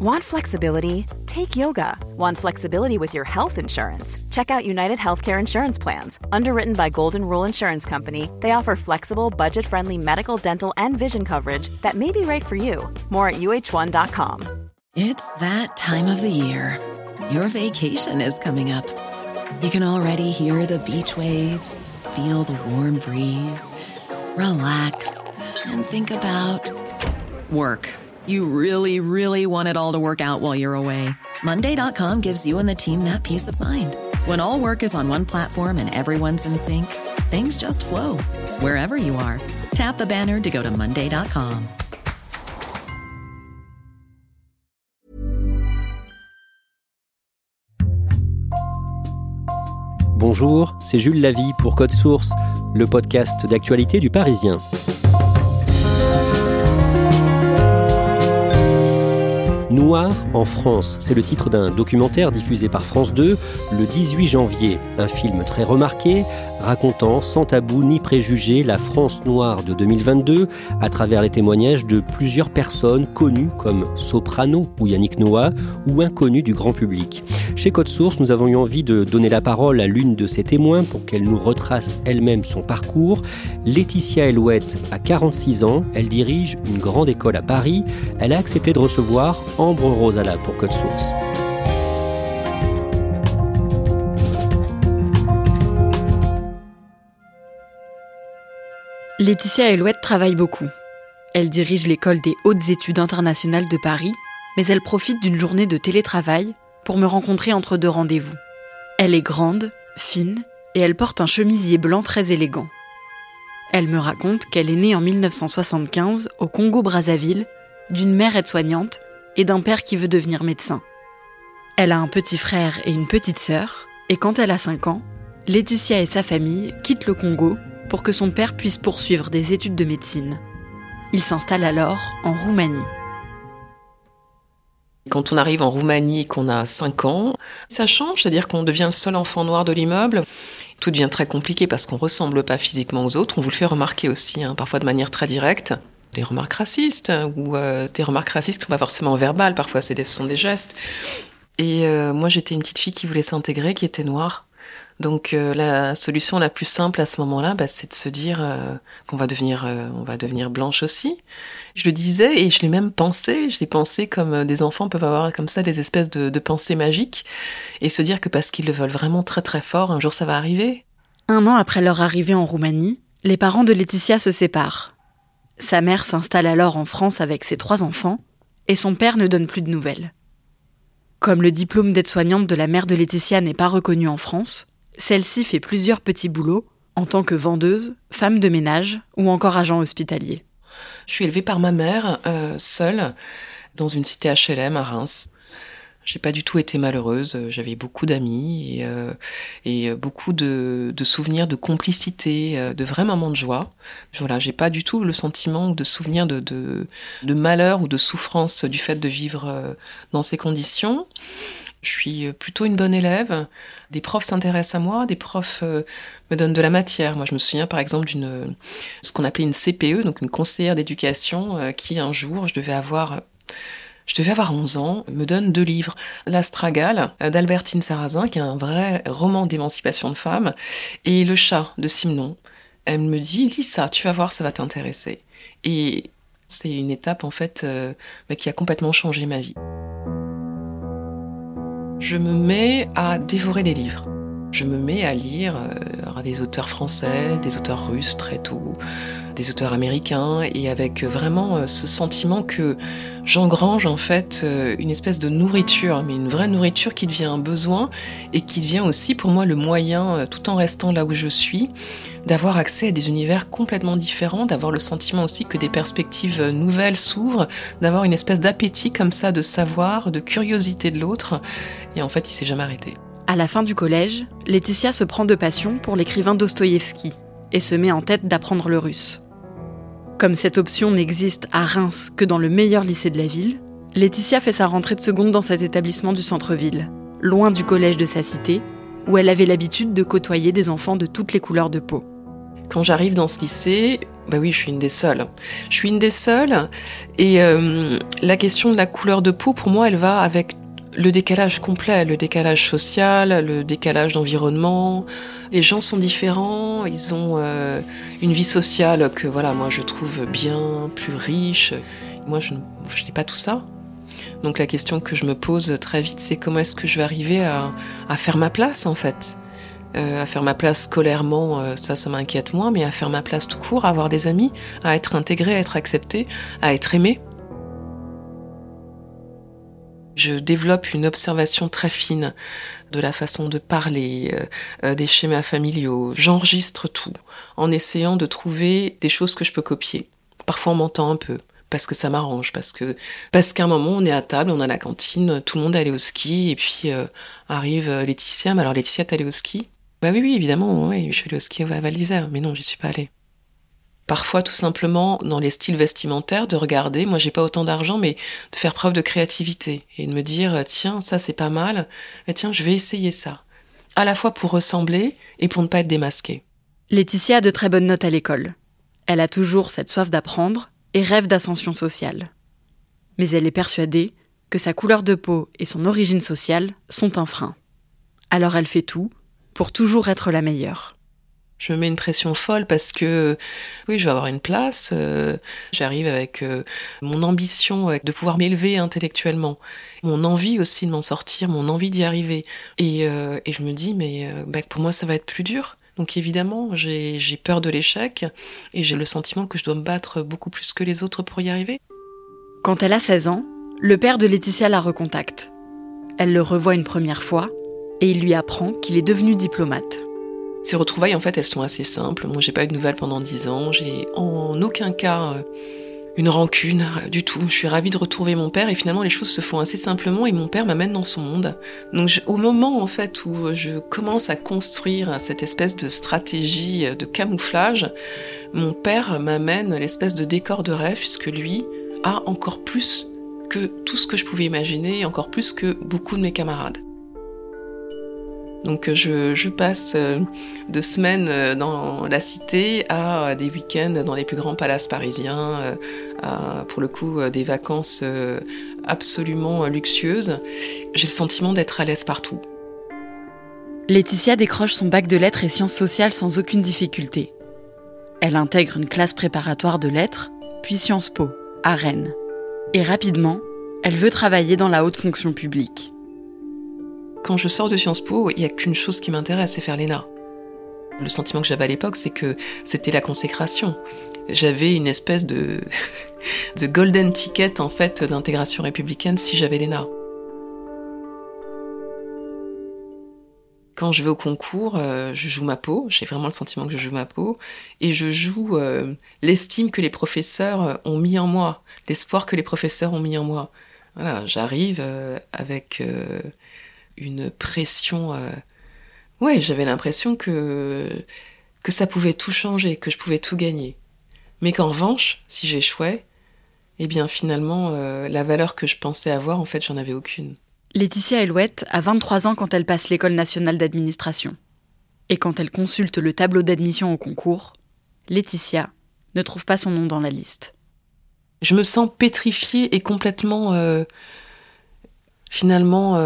Want flexibility? Take yoga. Want flexibility with your health insurance? Check out United Healthcare Insurance Plans. Underwritten by Golden Rule Insurance Company, they offer flexible, budget friendly medical, dental, and vision coverage that may be right for you. More at uh1.com. It's that time of the year. Your vacation is coming up. You can already hear the beach waves, feel the warm breeze, relax, and think about work. You really, really want it all to work out while you're away. Monday.com gives you and the team that peace of mind. When all work is on one platform and everyone's in sync, things just flow wherever you are. Tap the banner to go to Monday.com. Bonjour, c'est Jules Lavie pour Code Source, le podcast d'actualité du Parisien. Noir en France, c'est le titre d'un documentaire diffusé par France 2 le 18 janvier. Un film très remarqué, racontant sans tabou ni préjugés la France noire de 2022 à travers les témoignages de plusieurs personnes connues comme Soprano ou Yannick Noah ou inconnues du grand public. Chez Code Source, nous avons eu envie de donner la parole à l'une de ces témoins pour qu'elle nous retrace elle-même son parcours. Laetitia Elouette a 46 ans, elle dirige une grande école à Paris. Elle a accepté de recevoir Ambre Rosala pour Code Source. Laetitia Elouette travaille beaucoup. Elle dirige l'école des hautes études internationales de Paris, mais elle profite d'une journée de télétravail pour me rencontrer entre deux rendez-vous. Elle est grande, fine, et elle porte un chemisier blanc très élégant. Elle me raconte qu'elle est née en 1975 au Congo-Brazzaville, d'une mère aide-soignante et d'un père qui veut devenir médecin. Elle a un petit frère et une petite sœur, et quand elle a 5 ans, Laetitia et sa famille quittent le Congo pour que son père puisse poursuivre des études de médecine. Il s'installe alors en Roumanie. Quand on arrive en Roumanie et qu'on a 5 ans, ça change, c'est-à-dire qu'on devient le seul enfant noir de l'immeuble. Tout devient très compliqué parce qu'on ressemble pas physiquement aux autres. On vous le fait remarquer aussi, hein, parfois de manière très directe. Des remarques racistes ou euh, des remarques racistes qui sont pas forcément verbales, parfois c'est des, ce sont des gestes. Et euh, moi j'étais une petite fille qui voulait s'intégrer, qui était noire. Donc euh, la solution la plus simple à ce moment-là, bah, c'est de se dire euh, qu'on va devenir, euh, on va devenir blanche aussi. Je le disais et je l'ai même pensé. Je l'ai pensé comme des enfants peuvent avoir comme ça des espèces de pensées magiques et se dire que parce qu'ils le veulent vraiment très très fort, un jour ça va arriver. Un an après leur arrivée en Roumanie, les parents de Laetitia se séparent. Sa mère s'installe alors en France avec ses trois enfants et son père ne donne plus de nouvelles. Comme le diplôme d'aide-soignante de la mère de Laetitia n'est pas reconnu en France, celle-ci fait plusieurs petits boulots en tant que vendeuse, femme de ménage ou encore agent hospitalier. Je suis élevée par ma mère, euh, seule, dans une cité HLM à Reims. J'ai pas du tout été malheureuse. J'avais beaucoup d'amis et, euh, et beaucoup de, souvenirs de complicité, euh, de vrais moments de joie. Voilà, j'ai pas du tout le sentiment de souvenir de, de, malheur ou de souffrance du fait de vivre euh, dans ces conditions. Je suis plutôt une bonne élève. Des profs s'intéressent à moi, des profs euh, me donnent de la matière. Moi, je me souviens par exemple d'une ce qu'on appelait une CPE, donc une conseillère d'éducation, euh, qui un jour, je devais avoir je devais avoir 11 ans, me donne deux livres. L'Astragale d'Albertine Sarrazin, qui est un vrai roman d'émancipation de femmes, et Le chat de Simenon. Elle me dit, lis ça, tu vas voir, ça va t'intéresser. Et c'est une étape, en fait, euh, qui a complètement changé ma vie. Je me mets à dévorer les livres. Je me mets à lire euh, des auteurs français, des auteurs russes très tôt, des auteurs américains, et avec vraiment euh, ce sentiment que j'engrange en fait euh, une espèce de nourriture, mais une vraie nourriture qui devient un besoin et qui devient aussi pour moi le moyen, euh, tout en restant là où je suis, d'avoir accès à des univers complètement différents, d'avoir le sentiment aussi que des perspectives euh, nouvelles s'ouvrent, d'avoir une espèce d'appétit comme ça de savoir, de curiosité de l'autre. Et en fait, il s'est jamais arrêté. À la fin du collège, Laetitia se prend de passion pour l'écrivain Dostoïevski et se met en tête d'apprendre le russe. Comme cette option n'existe à Reims que dans le meilleur lycée de la ville, Laetitia fait sa rentrée de seconde dans cet établissement du centre-ville, loin du collège de sa cité, où elle avait l'habitude de côtoyer des enfants de toutes les couleurs de peau. Quand j'arrive dans ce lycée, Bah oui, je suis une des seules. Je suis une des seules. Et euh, la question de la couleur de peau, pour moi, elle va avec le décalage complet, le décalage social, le décalage d'environnement. Les gens sont différents, ils ont euh, une vie sociale que voilà, moi je trouve bien plus riche. Moi, je, n'ai pas tout ça. Donc la question que je me pose très vite, c'est comment est-ce que je vais arriver à, à faire ma place en fait? Euh, à faire ma place scolairement, euh, ça, ça m'inquiète moins, mais à faire ma place tout court, à avoir des amis, à être intégré, à être accepté, à être aimé. Je développe une observation très fine de la façon de parler, euh, des schémas familiaux. J'enregistre tout en essayant de trouver des choses que je peux copier. Parfois on m'entend un peu parce que ça m'arrange, parce que parce qu'à un moment on est à table, on a la cantine, tout le monde est allé au ski et puis arrive Laetitia. Mais alors Laetitia, t'es allée au ski? Bah oui, oui, évidemment, oui, je suis allée au ski à Val d'Isère, mais non, j'y suis pas allée. Parfois, tout simplement, dans les styles vestimentaires, de regarder, moi j'ai pas autant d'argent, mais de faire preuve de créativité et de me dire, tiens, ça c'est pas mal, et tiens, je vais essayer ça. À la fois pour ressembler et pour ne pas être démasquée. Laetitia a de très bonnes notes à l'école. Elle a toujours cette soif d'apprendre et rêve d'ascension sociale. Mais elle est persuadée que sa couleur de peau et son origine sociale sont un frein. Alors elle fait tout pour toujours être la meilleure. Je me mets une pression folle parce que oui, je vais avoir une place. Euh, j'arrive avec euh, mon ambition de pouvoir m'élever intellectuellement, mon envie aussi de m'en sortir, mon envie d'y arriver. Et, euh, et, je me dis, mais bah, pour moi, ça va être plus dur. Donc évidemment, j'ai peur de l'échec et j'ai le sentiment que je dois me battre beaucoup plus que les autres pour y arriver. Quand elle a 16 ans, le père de Laetitia la recontacte. Elle le revoit une première fois et il lui apprend qu'il est devenu diplomate. Ces retrouvailles, en fait, elles sont assez simples. Moi, j'ai pas eu de nouvelles pendant dix ans. J'ai en aucun cas euh, une rancune euh, du tout. Je suis ravie de retrouver mon père et finalement, les choses se font assez simplement et mon père m'amène dans son monde. Donc, au moment, en fait, où je commence à construire cette espèce de stratégie de camouflage, mon père m'amène l'espèce de décor de rêve puisque lui a encore plus que tout ce que je pouvais imaginer, encore plus que beaucoup de mes camarades. Donc euh, je, passe euh, de semaines euh, dans la cité à des week-ends dans les plus grands palaces parisiens, pour le coup des vacances absolument luxueuses. J'ai le sentiment d'être à l'aise partout. Laetitia décroche son bac de lettres et sciences sociales sans aucune difficulté. Elle intègre une classe préparatoire de lettres, puis Sciences Po, à Rennes. Et rapidement, elle veut travailler dans la haute fonction publique. Quand je sors de Sciences Po, il n'y a qu'une chose qui m'intéresse, c'est faire l'ENA. Le sentiment que j'avais à l'époque, c'est que c'était la consécration. J'avais une espèce de, de golden ticket en fait d'intégration républicaine si j'avais l'ENA. Quand je vais au concours, euh, je joue ma peau, j'ai vraiment le sentiment que je joue ma peau, et je joue euh, l'estime que les professeurs ont mis en moi, l'espoir que les professeurs ont mis en moi. Voilà, j'arrive euh, avec une pression. Euh, ouais, j'avais l'impression que, que ça pouvait tout changer, que je pouvais tout gagner. Mais qu'en revanche, si j'échouais, eh bien finalement, euh, la valeur que je pensais avoir, en fait, j'en avais aucune. Laetitia Elouette a 23 ans quand elle passe l'école nationale d'administration. Et quand elle consulte le tableau d'admission au concours, Laetitia ne trouve pas son nom dans la liste. Je me sens pétrifiée et complètement, euh, finalement,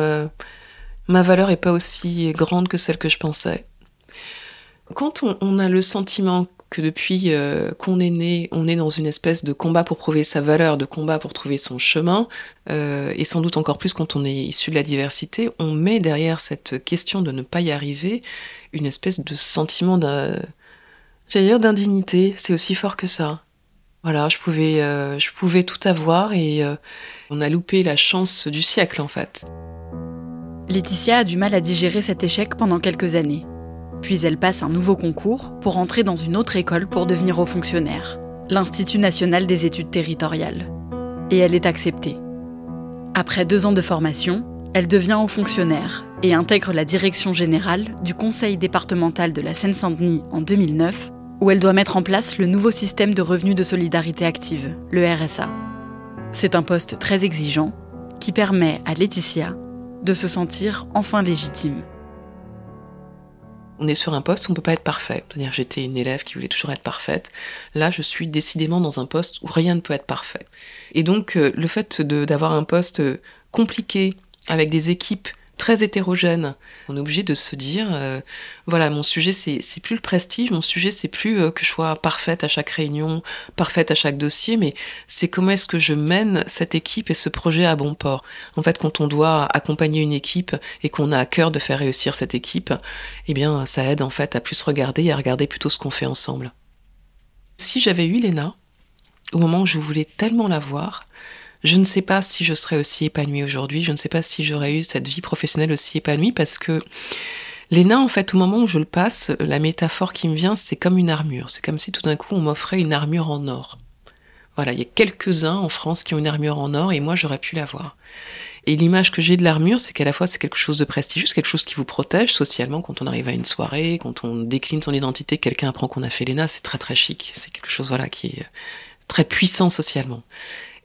ma valeur n'est pas aussi grande que celle que je pensais. Quand on, a le sentiment que depuis euh, qu'on est né, on est dans une espèce de combat pour prouver sa valeur, de combat pour trouver son chemin, euh, et sans doute encore plus quand on est issu de la diversité, on met derrière cette question de ne pas y arriver une espèce de sentiment d'indignité. C'est aussi fort que ça. Voilà, je pouvais, euh, je pouvais tout avoir et on a loupé la chance du siècle en fait. Laetitia a du mal à digérer cet échec pendant quelques années. Puis elle passe un nouveau concours pour entrer dans une autre école pour devenir haut fonctionnaire, l'Institut national des études territoriales. Et elle est acceptée. Après deux ans de formation, elle devient haut fonctionnaire et intègre la direction générale du Conseil départemental de la Seine-Saint-Denis en 2009, où elle doit mettre en place le nouveau système de revenus de solidarité active, le RSA. C'est un poste très exigeant qui permet à Laetitia de se sentir enfin légitime. On est sur un poste on peut pas être parfait. C'est-à-dire j'étais une élève qui voulait toujours être parfaite. Là, je suis décidément dans un poste où rien ne peut être parfait. Et donc, euh, le fait d'avoir un poste euh, compliqué, avec des équipes très hétérogène. On est obligé de se dire, euh, voilà, mon sujet, c'est plus le prestige, mon sujet, c'est plus euh, que je sois parfaite à chaque réunion, parfaite à chaque dossier, mais c'est comment est-ce que je mène cette équipe et ce projet à bon port. En fait, quand on doit accompagner une équipe et qu'on a à cœur de faire réussir cette équipe, eh bien, ça aide en fait à plus regarder et à regarder plutôt ce qu'on fait ensemble. Si j'avais eu Léna, au moment où je voulais tellement la voir, je ne sais pas si je serais aussi épanouie aujourd'hui, je ne sais pas si j'aurais eu cette vie professionnelle aussi épanouie parce que Léna, en fait, au moment où je le passe, la métaphore qui me vient, c'est comme une armure. C'est comme si tout d'un coup on m'offrait une armure en or. Voilà, il y a quelques-uns en France qui ont une armure en or et moi j'aurais pu l'avoir. Et l'image que j'ai de l'armure, c'est qu'à la fois c'est quelque chose de prestigieux, quelque chose qui vous protège socialement quand on arrive à une soirée, quand on décline son identité, quelqu'un apprend qu'on a fait Léna, c'est très très chic. C'est quelque chose voilà qui est très puissant socialement.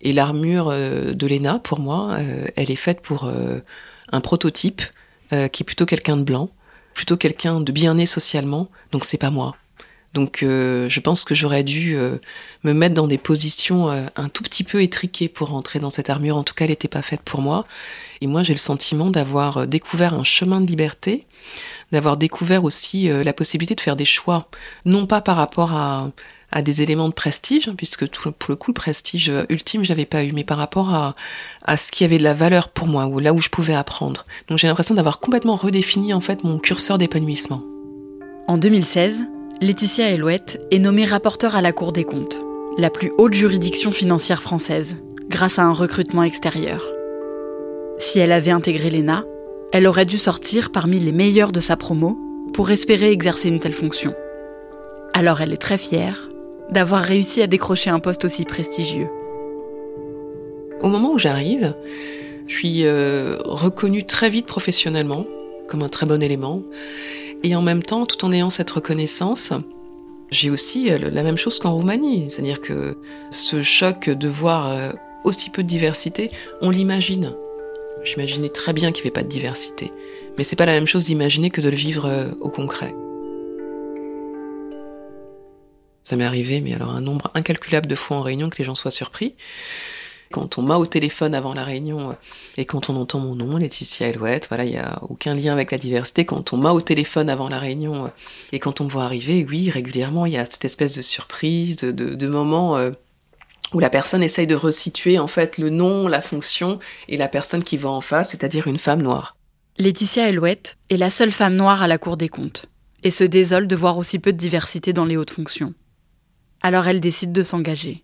Et l'armure euh, de Lena, pour moi, euh, elle est faite pour euh, un prototype qui est plutôt quelqu'un de blanc, plutôt quelqu'un de bien né socialement. Donc c'est pas moi. Donc je pense que j'aurais dû me mettre dans des positions un tout petit peu étriquées pour rentrer dans cette armure. En tout cas, elle n'était pas faite pour moi. Et moi, j'ai le sentiment d'avoir découvert un chemin de liberté, d'avoir découvert aussi la possibilité de faire des choix, non pas par rapport à, des éléments de prestige, puisque pour le coup, le prestige ultime, j'avais pas eu, mais par rapport à, ce qui avait de la valeur pour moi, là où je pouvais apprendre. Donc j'ai l'impression d'avoir complètement redéfini en fait mon curseur d'épanouissement. En 2016, Laetitia Elouette est nommée rapporteure à la Cour des comptes, la plus haute juridiction financière française, grâce à un recrutement extérieur. Si elle avait intégré l'ENA, elle aurait dû sortir parmi les meilleurs de sa promo pour espérer exercer une telle fonction. Alors elle est très fière d'avoir réussi à décrocher un poste aussi prestigieux. Au moment où j'arrive, je suis euh, reconnue très vite professionnellement comme un très bon élément. Et en même temps, tout en ayant cette reconnaissance, j'ai aussi euh, la même chose qu'en Roumanie. C'est-à-dire que ce choc de voir euh, aussi peu de diversité, on l'imagine. J'imaginais très bien qu'il n'y avait pas de diversité. Mais c'est pas la même chose d'imaginer que de le vivre au concret. Ça m'est arrivé, mais alors un nombre incalculable de fois en réunion que les gens soient surpris. Quand on m'a au téléphone avant la réunion euh, et quand on entend mon nom, Laetitia Elouette, voilà, il n'y a aucun lien avec la diversité. Quand on m'a au téléphone avant la réunion euh, et quand on me voit arriver, oui, régulièrement, il y a cette espèce de surprise, de, moment euh, où la personne essaye de resituer en fait le nom, la fonction et la personne qui va en face, c'est-à-dire une femme noire. Laetitia Elouette est la seule femme noire à la Cour des comptes et se désole de voir aussi peu de diversité dans les hautes fonctions alors elle décide de s'engager.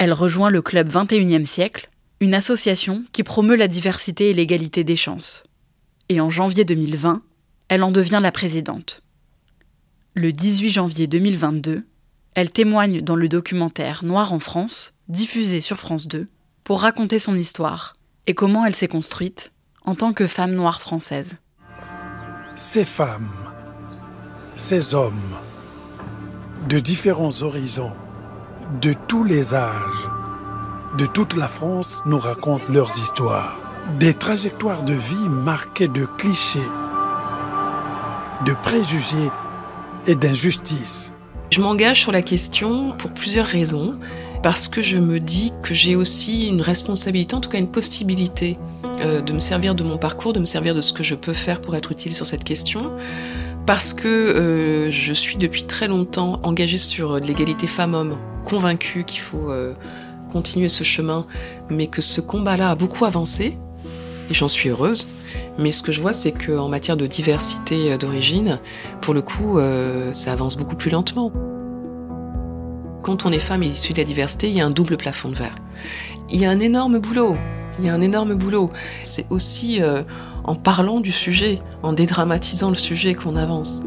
Elle rejoint le Club 21e siècle, une association qui promeut la diversité et l'égalité des chances. Et en janvier 2020, elle en devient la présidente. Le 18 janvier 2022, elle témoigne dans le documentaire Noir en France, diffusé sur France 2, pour raconter son histoire et comment elle s'est construite en tant que femme noire française. Ces femmes, ces hommes, de différents horizons, de tous les âges, de toute la France nous racontent leurs histoires. Des trajectoires de vie marquées de clichés, de préjugés et d'injustices. Je m'engage sur la question pour plusieurs raisons. Parce que je me dis que j'ai aussi une responsabilité, en tout cas une possibilité, euh, de me servir de mon parcours, de me servir de ce que je peux faire pour être utile sur cette question parce que euh, je suis depuis très longtemps engagée sur l'égalité femmes-hommes, convaincue qu'il faut euh, continuer ce chemin, mais que ce combat-là a beaucoup avancé, et j'en suis heureuse. Mais ce que je vois, c'est qu'en matière de diversité euh, d'origine, pour le coup, ça avance beaucoup plus lentement. Quand on est femme et issue de la diversité, il y a un double plafond de verre. Il y a un énorme boulot. Il y a un énorme boulot. C'est aussi en parlant du sujet, en dédramatisant le sujet qu'on avance.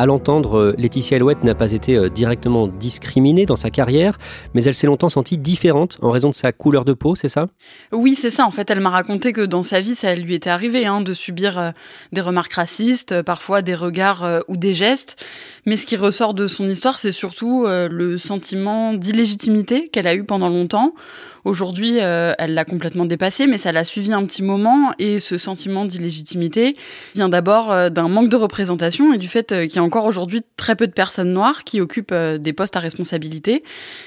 À l'entendre, euh, Laetitia Elouette n'a pas été euh, directement discriminée dans sa carrière, mais elle s'est longtemps sentie différente en raison de sa couleur de peau, c'est ça? Oui, c'est ça. En fait, elle m'a raconté que dans sa vie, ça lui était arrivé hein, de subir euh, des remarques racistes, parfois des regards ou des gestes. Mais ce qui ressort de son histoire, c'est surtout le sentiment d'illégitimité qu'elle a eu pendant longtemps. Aujourd'hui, elle l'a complètement dépassé, mais ça l'a suivi un petit moment. Et ce sentiment d'illégitimité vient d'abord d'un manque de représentation et du fait qu'il y a encore aujourd'hui très peu de personnes noires qui occupent euh, des postes à responsabilité.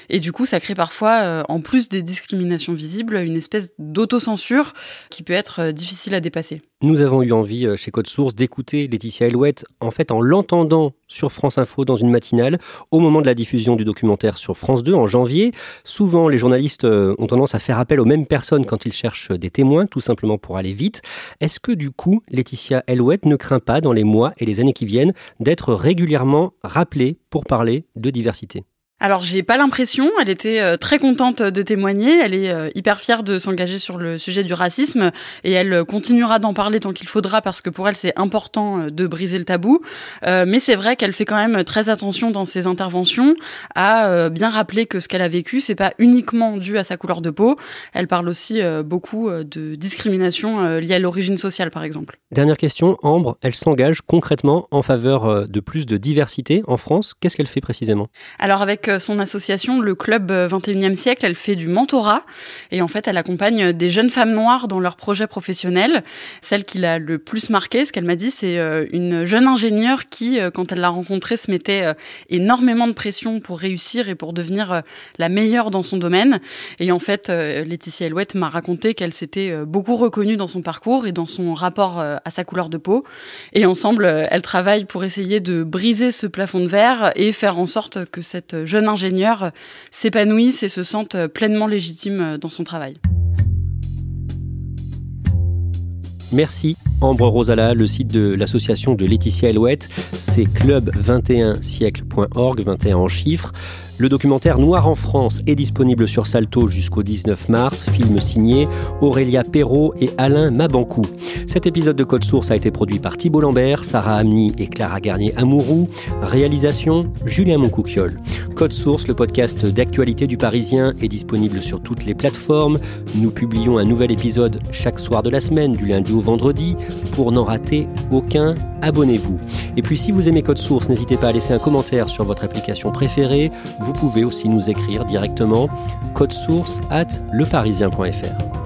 Et du coup, ça crée parfois, euh, en plus des discriminations visibles, une espèce d'autocensure qui peut être euh, difficile à dépasser. Nous avons eu envie chez Code Source d'écouter Laetitia Elouette, en fait en l'entendant sur France Info dans une matinale au moment de la diffusion du documentaire sur France 2 en janvier. Souvent, les journalistes ont tendance à faire appel aux mêmes personnes quand ils cherchent des témoins, tout simplement pour aller vite. Est-ce que du coup, Laetitia Elouette ne craint pas dans les mois et les années qui viennent d'être régulièrement rappelée pour parler de diversité? Alors j'ai pas l'impression, elle était euh, très contente de témoigner, elle est euh, hyper fière de s'engager sur le sujet du racisme et elle continuera d'en parler tant qu'il faudra parce que pour elle c'est important euh, de briser le tabou. mais c'est vrai qu'elle fait quand même très attention dans ses interventions à bien rappeler que ce qu'elle a vécu c'est pas uniquement dû à sa couleur de peau. Elle parle aussi beaucoup de discrimination liée à l'origine sociale par exemple. Dernière question, Ambre, elle s'engage concrètement en faveur de plus de diversité en France. Qu'est-ce qu'elle fait précisément? Alors avec son association, le Club 21e siècle, elle fait du mentorat et en fait, elle accompagne des jeunes femmes noires dans leurs projets professionnels. Celle qui l'a le plus marqué, ce qu'elle m'a dit, c'est euh, une jeune ingénieure qui, euh, quand elle l'a rencontrée, se mettait euh, énormément de pression pour réussir et pour devenir la meilleure dans son domaine. Et en fait, Laetitia Elouette m'a raconté qu'elle s'était beaucoup reconnue dans son parcours et dans son rapport à sa couleur de peau. Et ensemble, elle travaille pour essayer de briser ce plafond de verre et faire en sorte que cette jeune ingénieur s'épanouissent et se sentent pleinement légitimes dans son travail. Merci Ambre Rosala, le site de l'association de Laetitia Elouette, c'est club21siècle.org, 21 en chiffres. Le documentaire Noir en France est disponible sur Salto jusqu'au 19 mars, film signé Aurélia Perrault et Alain Mabankou. Cet épisode de Code Source a été produit par Thibault Lambert, Sarah Amni et Clara Garnier-Amouroux. Réalisation Julien Moncouquiole. Code Source, le podcast d'actualité du Parisien, est disponible sur toutes les plateformes. Nous publions un nouvel épisode chaque soir de la semaine, du lundi au vendredi. Pour n'en rater aucun, abonnez-vous. Et puis si vous aimez Code Source, n'hésitez pas à laisser un commentaire sur votre application préférée. Vous pouvez aussi nous écrire directement code source at leparisien.fr.